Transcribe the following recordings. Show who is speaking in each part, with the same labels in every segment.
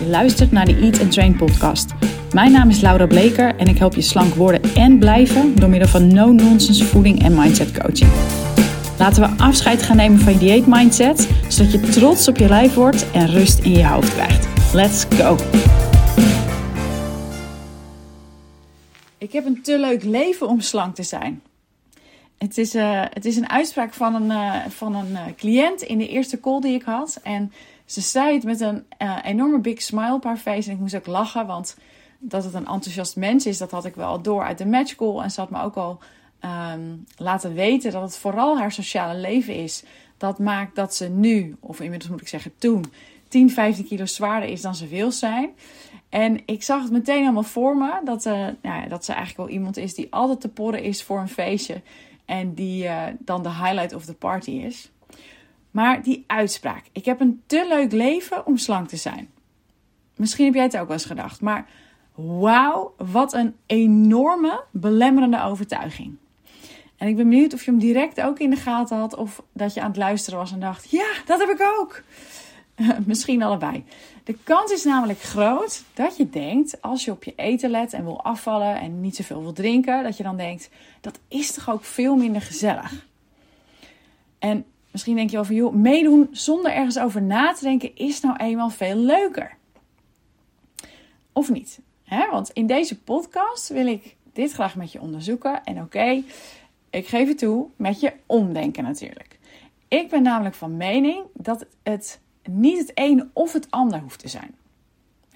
Speaker 1: Je luistert naar de Eat and Train podcast. Mijn naam is Laura Bleker en ik help je slank worden en blijven door middel van no-nonsense voeding en mindset coaching. Laten we afscheid gaan nemen van je dieet mindset, zodat je trots op je lijf wordt en rust in je hoofd krijgt. Let's go! Ik heb een te leuk leven om slank te zijn. Het is, uh, het is een uitspraak van een, uh, van een uh, cliënt in de eerste call die ik had. En ze zei het met een enorme big smile op haar face. En ik moest ook lachen, want dat het een enthousiast mens is, dat had ik wel door uit de matchcall. En ze had me ook al um, laten weten dat het vooral haar sociale leven is. Dat maakt dat ze nu, of inmiddels moet ik zeggen toen, 10, 15 kilo zwaarder is dan ze wil zijn. En ik zag het meteen allemaal voor me. Dat, uh, nou ja, dat ze eigenlijk wel iemand is die altijd te porren is voor een feestje. En die uh, dan de highlight of the party is. Maar die uitspraak. Ik heb een te leuk leven om slank te zijn. Misschien heb jij het ook wel eens gedacht. Maar wauw, wat een enorme belemmerende overtuiging. En ik ben benieuwd of je hem direct ook in de gaten had. Of dat je aan het luisteren was en dacht: ja, dat heb ik ook. Misschien allebei. De kans is namelijk groot dat je denkt, als je op je eten let en wil afvallen en niet zoveel wil drinken, dat je dan denkt, dat is toch ook veel minder gezellig. En misschien denk je wel van, joh, meedoen zonder ergens over na te denken is nou eenmaal veel leuker. Of niet? Hè? Want in deze podcast wil ik dit graag met je onderzoeken. En oké, ik geef het toe, met je omdenken natuurlijk. Ik ben namelijk van mening dat het niet het een of het ander hoeft te zijn.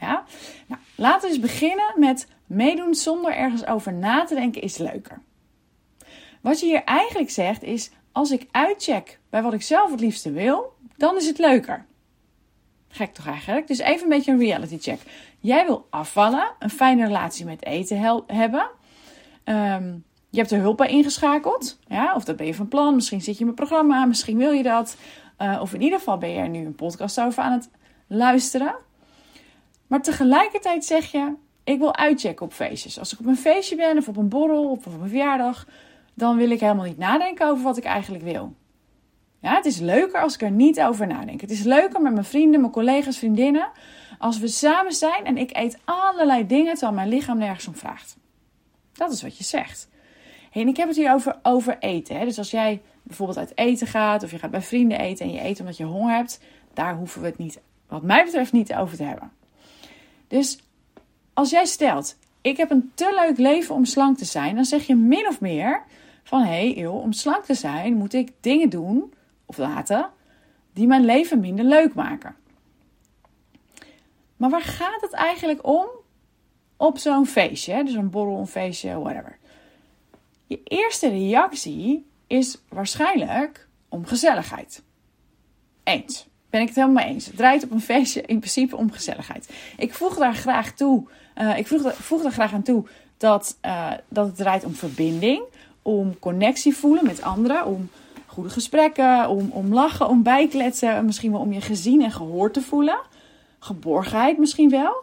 Speaker 1: Ja? Nou, laten we eens beginnen met meedoen zonder ergens over na te denken is leuker. Wat je hier eigenlijk zegt is: als ik uitcheck bij wat ik zelf het liefste wil, dan is het leuker. Gek toch eigenlijk? Dus even een beetje een reality check. Jij wil afvallen, een fijne relatie met eten hebben. Ehm, je hebt er hulp bij ingeschakeld. Ja, of dat ben je van plan. Misschien zit je in mijn programma. Misschien wil je dat. Uh, of in ieder geval ben je er nu een podcast over aan het luisteren. Maar tegelijkertijd zeg je: Ik wil uitchecken op feestjes. Als ik op een feestje ben, of op een borrel, of op een verjaardag, dan wil ik helemaal niet nadenken over wat ik eigenlijk wil. Ja, het is leuker als ik er niet over nadenk. Het is leuker met mijn vrienden, mijn collega's, vriendinnen. Als we samen zijn en ik eet allerlei dingen terwijl mijn lichaam nergens om vraagt. Dat is wat je zegt. En ik heb het hier over, over eten. Hè? Dus als jij bijvoorbeeld uit eten gaat of je gaat bij vrienden eten en je eet omdat je honger hebt, daar hoeven we het niet, wat mij betreft, niet over te hebben. Dus als jij stelt, ik heb een te leuk leven om slank te zijn, dan zeg je min of meer van hé, hey, om slank te zijn moet ik dingen doen laten die mijn leven minder leuk maken. Maar waar gaat het eigenlijk om op zo'n feestje? Dus een borrel, een feestje, whatever. Je eerste reactie is waarschijnlijk om gezelligheid. Eens. Ben ik het helemaal eens. Het draait op een feestje in principe om gezelligheid. Ik voeg daar graag toe. Uh, ik voeg, daar graag aan toe dat, uh, dat het draait om verbinding. Om connectie voelen met anderen. Om goede gesprekken. Om, om lachen. Om bijkletsen. Misschien wel om je gezien en gehoord te voelen. Geborgenheid misschien wel.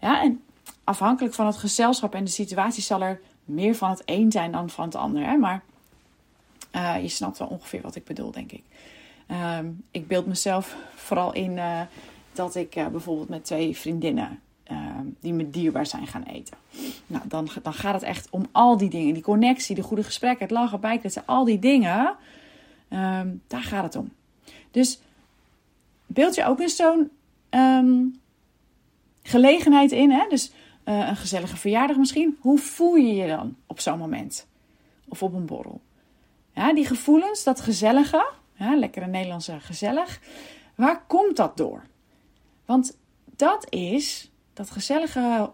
Speaker 1: Ja, en afhankelijk van het gezelschap en de situatie zal er meer van het een zijn dan van het ander. Hè? Maar uh, je snapt wel ongeveer wat ik bedoel, denk ik. Um, ik beeld mezelf vooral in uh, dat ik uh, bijvoorbeeld met twee vriendinnen ehm, die me dierbaar zijn gaan eten. Nou, dan, dan gaat het echt om al die dingen. Die connectie, de goede gesprekken, het lachen, bijkletsen, al die dingen. Um, daar gaat het om. Dus beeld je ook in zo'n gelegenheid in. Hè? Dus uh, een gezellige verjaardag misschien. Hoe voel je je dan op zo'n moment? Of op een borrel? Ja, die gevoelens, dat gezellige, ja, lekkere Nederlandse gezellig. Waar komt dat door? Want dat is, dat gezellige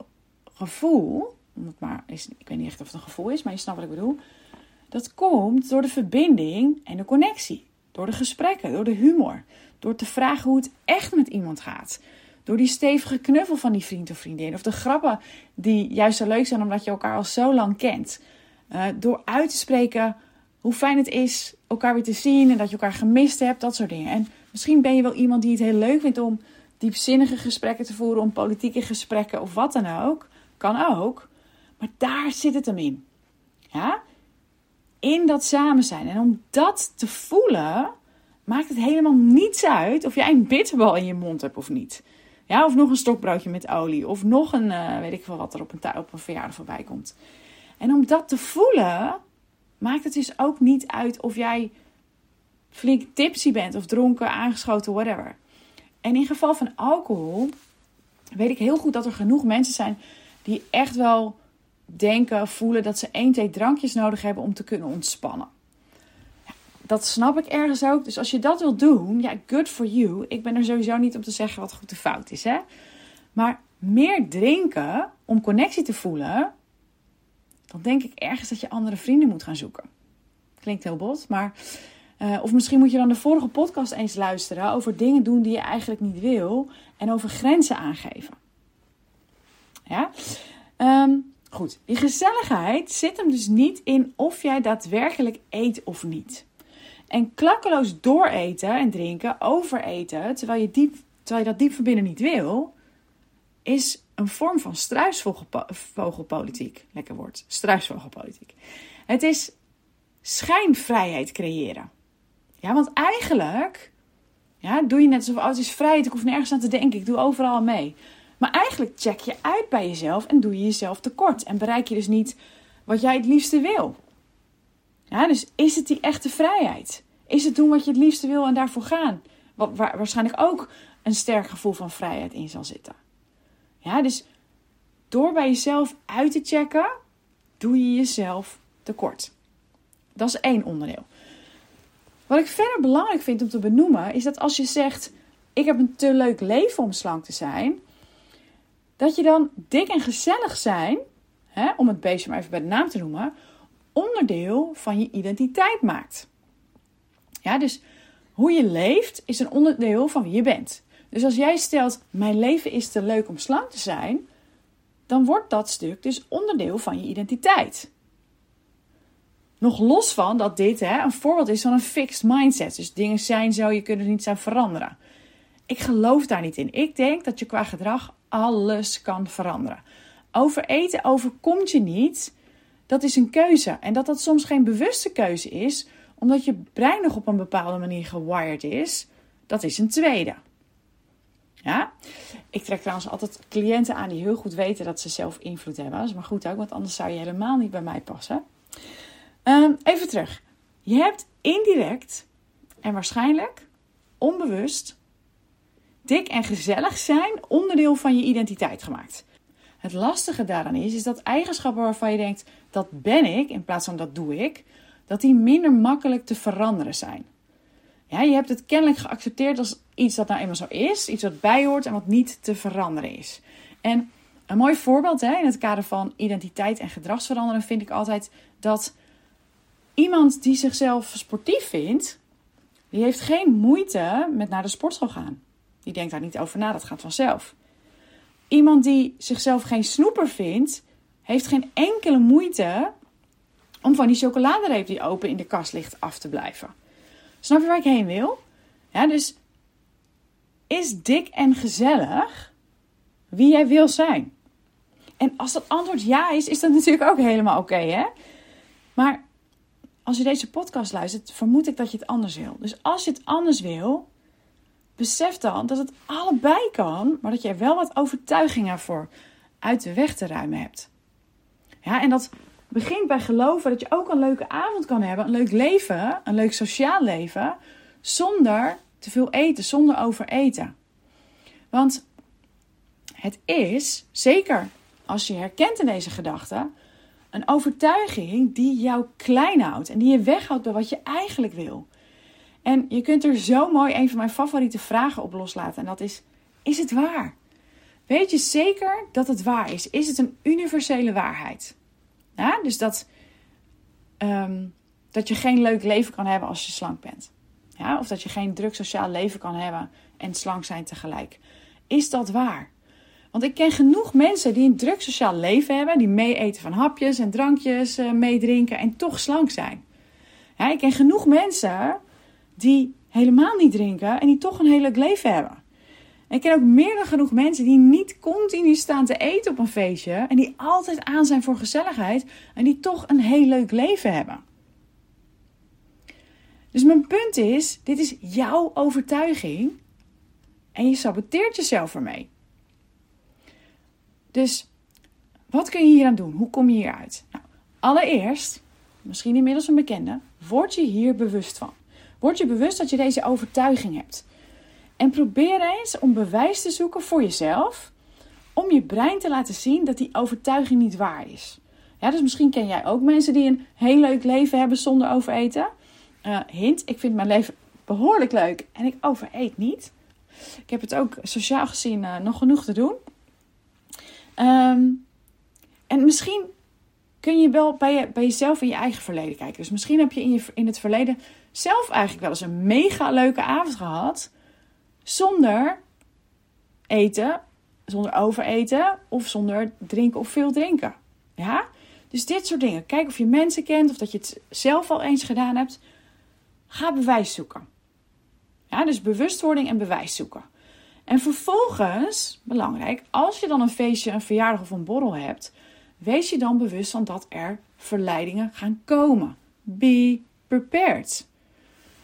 Speaker 1: gevoel, maar is, ik weet niet echt of het een gevoel is, maar je snapt wat ik bedoel. Dat komt door de verbinding en de connectie. Door de gesprekken, door de humor. Door te vragen hoe het echt met iemand gaat. Door die stevige knuffel van die vriend of vriendin. Of de grappen die juist zo leuk zijn omdat je elkaar al zo lang kent. Uh, door uit te spreken hoe fijn het is elkaar weer te zien en dat je elkaar gemist hebt, dat soort dingen. En misschien ben je wel iemand die het heel leuk vindt om diepzinnige gesprekken te voeren, om politieke gesprekken of wat dan ook. Kan ook. Maar daar zit het hem in. Ja? In dat samen zijn. En om dat te voelen, maakt het helemaal niets uit of jij een bitterbal in je mond hebt of niet. Ja, of nog een stokbroodje met olie. Of nog een, uh, weet ik veel wat er op een, op een verjaardag voorbij komt. En om dat te voelen, maakt het dus ook niet uit of jij flink tipsy bent of dronken, aangeschoten, whatever. En in geval van alcohol weet ik heel goed dat er genoeg mensen zijn die echt wel denken, voelen dat ze één, twee drankjes nodig hebben om te kunnen ontspannen. dat snap ik ergens ook. Dus als je dat wil doen, ja, good for you. Ik ben er sowieso niet om te zeggen wat goed of fout is, hè. Maar meer drinken om connectie te voelen, dan denk ik ergens dat je andere vrienden moet gaan zoeken. Klinkt heel bot, maar. Uh, of misschien moet je dan de vorige podcast eens luisteren over dingen doen die je eigenlijk niet wil en over grenzen aangeven. Ja? Um, goed, die gezelligheid zit hem dus niet in of jij daadwerkelijk eet of niet. En klakkeloos dooreten en drinken, overeten, terwijl je, diep, terwijl je dat diep van binnen niet wil, is een vorm van struisvogelpolitiek. Lekker woord, struisvogelpolitiek. Het is schijnvrijheid creëren. Ja, want eigenlijk ja, doe je net alsof, oh, het is vrijheid, ik hoef nergens aan te denken, ik doe overal mee. Maar eigenlijk check je uit bij jezelf en doe je jezelf tekort. En bereik je dus niet wat jij het liefste wil. Ja, dus is het die echte vrijheid? Is het doen wat je het liefste wil en daarvoor gaan? Wat, waar waarschijnlijk ook een sterk gevoel van vrijheid in zal zitten. Ja, dus door bij jezelf uit te checken, doe je jezelf tekort. Dat is één onderdeel. Wat ik verder belangrijk vind om te benoemen, is dat als je zegt: Ik heb een te leuk leven om slank te zijn, dat je dan dik en gezellig zijn, hè, om het beestje maar even bij de naam te noemen, onderdeel van je identiteit maakt. Ja, dus hoe je leeft is een onderdeel van wie je bent. Dus als jij stelt, mijn leven is te leuk om slank te zijn, dan wordt dat stuk dus onderdeel van je identiteit. Nog los van dat dit hè, een voorbeeld is van een fixed mindset. Dus dingen zijn zo, je kunt er niet zijn veranderen. Ik geloof daar niet in. Ik denk dat je qua gedrag alles kan veranderen. Over eten overkomt je niet. Dat is een keuze. En dat dat soms geen bewuste keuze is, omdat je brein nog op een bepaalde manier gewired is, dat is een tweede. Ja? Ik trek trouwens altijd cliënten aan die heel goed weten dat ze zelf invloed hebben. Dat is maar goed ook, want anders zou je helemaal niet bij mij passen. Um, even terug. Je hebt indirect en waarschijnlijk onbewust dik en gezellig zijn onderdeel van je identiteit gemaakt. Het lastige daaraan is, is dat eigenschappen waarvan je denkt dat ben ik in plaats van dat doe ik, dat die minder makkelijk te veranderen zijn. Ja, je hebt het kennelijk geaccepteerd als iets dat nou eenmaal zo is, iets wat bijhoort en wat niet te veranderen is. En een mooi voorbeeld hè, in het kader van identiteit en gedragsveranderen vind ik altijd dat iemand die zichzelf sportief vindt, die heeft geen moeite met naar de sportschool gaan. Die denkt daar niet over na, dat gaat vanzelf. Iemand die zichzelf geen snoeper vindt, heeft geen enkele moeite om van die chocoladereep die open in de kast ligt af te blijven. Snap je waar ik heen wil? Dus is dik en gezellig wie jij wil zijn? En als dat antwoord ja is, is dat natuurlijk ook helemaal oké, hè? Maar als je deze podcast luistert, vermoed ik dat je het anders wil. Dus als je het anders wil, besef dan dat het allebei kan, maar dat je er wel wat overtuigingen voor uit de weg te ruimen hebt. Ja, en dat begint bij geloven dat je ook een leuke avond kan hebben, een leuk leven, een leuk sociaal leven, zonder te veel eten, zonder overeten. Want het is, zeker als je herkent in deze gedachte, een overtuiging die jou klein houdt en die je weghoudt bij wat je eigenlijk wil. En je kunt er zo mooi een van mijn favoriete vragen op loslaten. En dat is: is het waar? Weet je zeker dat het waar is? Is het een universele waarheid? Ja, dus dat, ehm, dat je geen leuk leven kan hebben als je slank bent. Ja, of dat je geen druk sociaal leven kan hebben en slank zijn tegelijk. Is dat waar? Want ik ken genoeg mensen die een druk sociaal leven hebben, die mee eten van hapjes en drankjes, uh, meedrinken en toch slank zijn. Ik ken genoeg mensen die helemaal niet drinken en die toch een heel leuk leven hebben. En ik ken ook meer dan genoeg mensen die niet continu staan te eten op een feestje en die altijd aan zijn voor gezelligheid en die toch een heel leuk leven hebben. Dus mijn punt is: dit is jouw overtuiging en je saboteert jezelf ermee. Dus wat kun je hier aan doen? Hoe kom je hieruit? Nou, allereerst, misschien inmiddels een bekende, word je hier bewust van. Word je bewust dat je deze overtuiging hebt. En probeer eens om bewijs te zoeken voor jezelf. Om je brein te laten zien dat die overtuiging niet waar is. Ja, dus misschien ken jij ook mensen die een heel leuk leven hebben zonder overeten. Uh, hint, ik vind mijn leven behoorlijk leuk en ik overeet niet. Ik heb het ook sociaal gezien uh, nog genoeg te doen. Um, en misschien kun je wel bij, bij jezelf in je eigen verleden kijken. Dus misschien heb je in, je in het verleden zelf eigenlijk wel eens een mega leuke avond gehad. Zonder eten, zonder overeten of zonder drinken of veel drinken. Ja? Dus dit soort dingen. Kijk of je mensen kent of dat je het zelf al eens gedaan hebt. Ga bewijs zoeken. Ja, dus bewustwording en bewijs zoeken. En vervolgens, belangrijk, als je dan een feestje, een verjaardag of een borrel hebt, wees je dan bewust van dat er verleidingen gaan komen. Be prepared.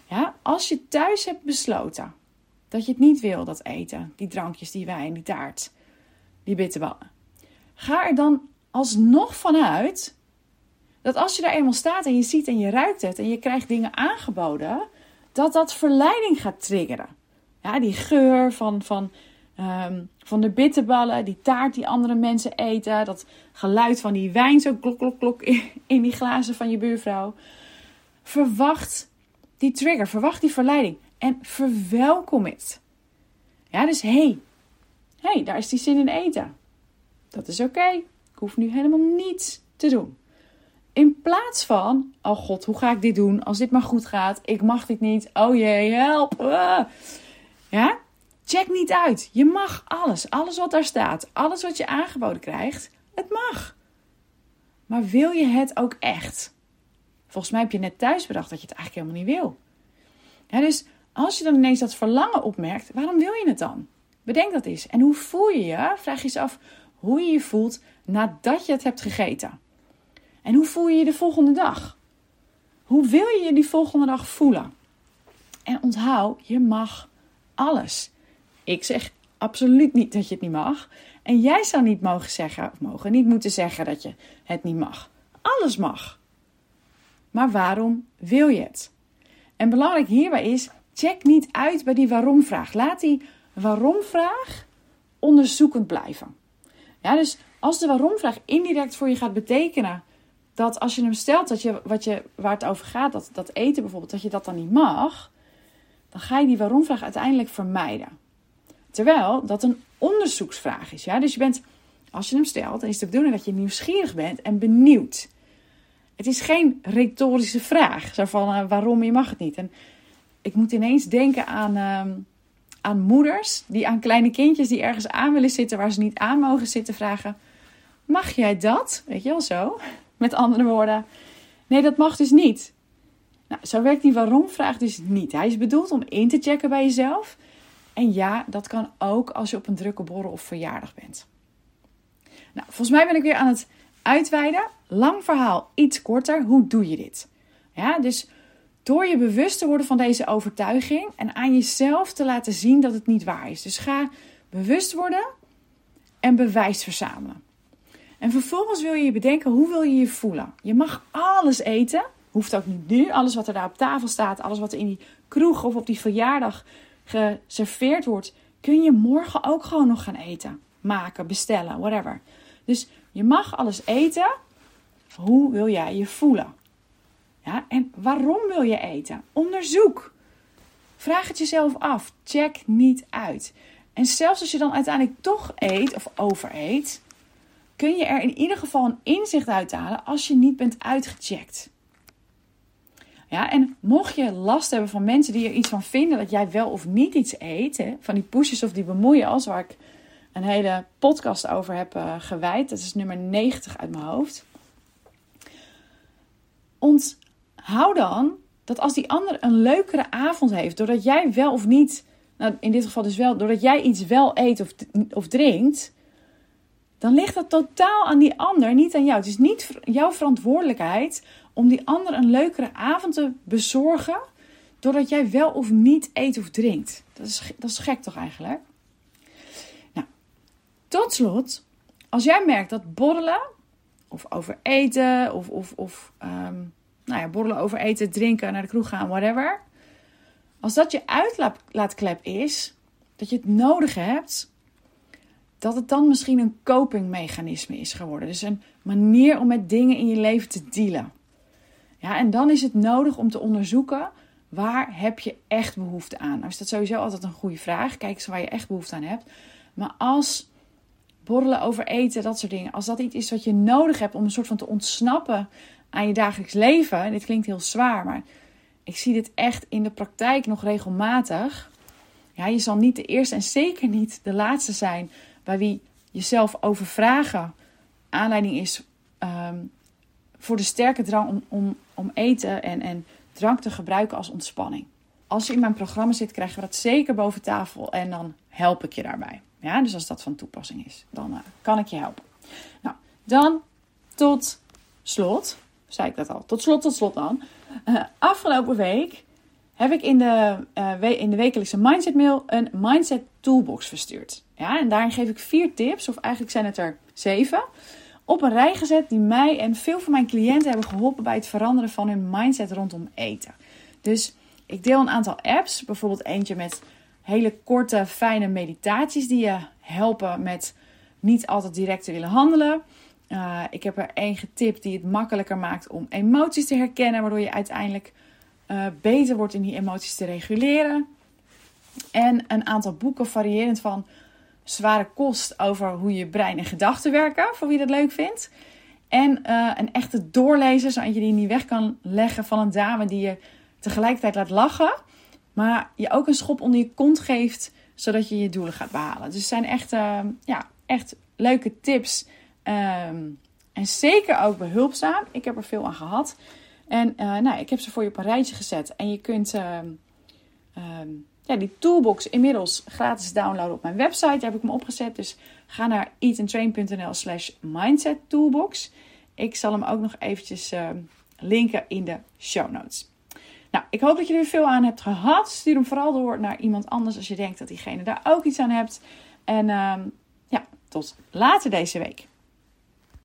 Speaker 1: Ja, als je thuis hebt besloten dat je het niet wil, dat eten, die drankjes, die wijn, die taart, die bitterballen, ga er dan alsnog vanuit dat als je daar eenmaal staat en je ziet en je ruikt het en je krijgt dingen aangeboden, dat dat verleiding gaat triggeren. Ja, die geur van, van, um, van de bitterballen, die taart die andere mensen eten, dat geluid van die wijn zo klok, klok, klok in die glazen van je buurvrouw. Verwacht die trigger, verwacht die verleiding en verwelkom het. Ja, dus hé, hey, hey, daar is die zin in eten. Dat is oké. Ik hoef nu helemaal niets te doen. In plaats van, oh god, hoe ga ik dit doen als dit maar goed gaat? Ik mag dit niet. Oh jee, help. Ah. Ja? Check niet uit. Je mag alles. Alles wat daar staat. Alles wat je aangeboden krijgt. Het mag. Maar wil je het ook echt? Volgens mij heb je net thuis bedacht dat je het eigenlijk helemaal niet wil. Dus als je dan ineens dat verlangen opmerkt, waarom wil je het dan? Bedenk dat eens. En hoe voel je je? Vraag je eens af hoe je je voelt nadat je het hebt gegeten. En hoe voel je je de volgende dag? Hoe wil je je die volgende dag voelen? En onthoud, je mag alles. Ik zeg absoluut niet dat je het niet mag. En jij zou niet mogen zeggen, of mogen niet moeten zeggen dat je het niet mag. Alles mag. Maar waarom wil je het? En belangrijk hierbij is, check niet uit bij die waarom-vraag. Laat die waarom-vraag onderzoekend blijven. Ja, dus als de waarom-vraag indirect voor je gaat betekenen dat als je hem stelt, dat je, wat je, waar het over gaat, dat, dat eten bijvoorbeeld, dat je dat dan niet mag, dan ga je die waarom-vraag uiteindelijk vermijden. Terwijl dat een onderzoeksvraag is. Ja? Dus je bent, als je hem stelt, dan is de bedoeling dat je nieuwsgierig bent en benieuwd. Het is geen retorische vraag, zo van uh, waarom je mag het niet. En ik moet ineens denken aan, uh, aan moeders die aan kleine kindjes die ergens aan willen zitten waar ze niet aan mogen zitten vragen: Mag jij dat? Weet je wel zo? Met andere woorden, nee, dat mag dus niet. Nou, zo werkt die waarom-vraag dus niet. Hij is bedoeld om in te checken bij jezelf. En ja, dat kan ook als je op een drukke borrel of verjaardag bent. Nou, volgens mij ben ik weer aan het uitweiden. Lang verhaal, iets korter. Hoe doe je dit? Ja, dus door je bewust te worden van deze overtuiging en aan jezelf te laten zien dat het niet waar is. Dus ga bewust worden en bewijs verzamelen. En vervolgens wil je je bedenken, hoe wil je je voelen? Je mag alles eten. Hoeft ook niet nu. Alles wat er daar op tafel staat, alles wat er in die kroeg of op die verjaardag geserveerd wordt, kun je morgen ook gewoon nog gaan eten. Maken, bestellen, whatever. Dus je mag alles eten. Hoe wil jij je voelen? Ja, en waarom wil je eten? Onderzoek. Vraag het jezelf af. Check niet uit. En zelfs als je dan uiteindelijk toch eet of overeet, kun je er in ieder geval een inzicht uithalen als je niet bent uitgecheckt. Ja, en mocht je last hebben van mensen die er iets van vinden dat jij wel of niet iets eet, van die pushes of die bemoeien als waar ik een hele podcast over heb uh, gewijd, dat is nummer 90 uit mijn hoofd. Onthoud dan dat als die ander een leukere avond heeft, doordat jij wel of niet, nou in dit geval dus wel, doordat jij iets wel eet of, of drinkt, dan ligt dat totaal aan die ander, niet aan jou. Het is niet jouw verantwoordelijkheid om die ander een leukere avond te bezorgen, doordat jij wel of niet eet of drinkt. Dat is, dat is gek toch eigenlijk? Nou, tot slot, als jij merkt dat borrelen of overeten of, of, of ehm, nou ja, borrelen, overeten, drinken, naar de kroeg gaan, whatever. Als dat je uitlaatklep is, dat je het nodig hebt, dat het dan misschien een copingmechanisme is geworden. Dus een manier om met dingen in je leven te dealen. Ja, en dan is het nodig om te onderzoeken waar heb je echt behoefte aan. Nou is dat sowieso altijd een goede vraag. Kijk eens waar je echt behoefte aan hebt. Maar als borrelen over eten, dat soort dingen, als dat iets is wat je nodig hebt om een soort van te ontsnappen aan je dagelijks leven. En dit klinkt heel zwaar, maar ik zie dit echt in de praktijk nog regelmatig. Ja, je zal niet de eerste en zeker niet de laatste zijn bij wie jezelf overvragen aanleiding is ehm, voor de sterke drang om, om, om eten en, en drank te gebruiken als ontspanning. Als je in mijn programma zit, krijgen we dat zeker boven tafel en dan help ik je daarbij. Ja, dus als dat van toepassing is, dan uh, kan ik je helpen. Nou, dan tot slot, zei ik dat al, tot slot, tot slot dan. Uh, afgelopen week heb ik in de, uh, in de wekelijkse Mindset Mail een Mindset Toolbox verstuurd. Ja, en daarin geef ik vier tips, of eigenlijk zijn het er zeven, op een rij gezet die mij en veel van mijn cliënten hebben geholpen bij het veranderen van hun mindset rondom eten. Dus ik deel een aantal apps, bijvoorbeeld eentje met hele korte, fijne meditaties die je helpen met niet altijd direct te willen handelen. Uh, ik heb er één getipt die het makkelijker maakt om emoties te herkennen, waardoor je uiteindelijk uh, beter wordt in die emoties te reguleren. En een aantal boeken variërend van zware kost over hoe je brein en gedachten werken, voor wie dat leuk vindt. En uh, een echte doorlezer, zodat je die niet weg kan leggen van een dame die je tegelijkertijd laat lachen, maar je ook een schop onder je kont geeft, zodat je je doelen gaat behalen. Dus het zijn echt, uh, ja, echt leuke tips. Um, en zeker ook behulpzaam. Ik heb er veel aan gehad. En uh, nou, ik heb ze voor je op een rijtje gezet. En je kunt uh, ja, die toolbox inmiddels gratis downloaden op mijn website. Daar heb ik hem opgezet. Dus ga naar eatandtrain.nl slash mindset toolbox. Ik zal hem ook nog eventjes uh, linken in de show notes. Nou, ik hoop dat je er veel aan hebt gehad. Stuur hem vooral door naar iemand anders als je denkt dat diegene daar ook iets aan hebt. En ja, tot later deze week.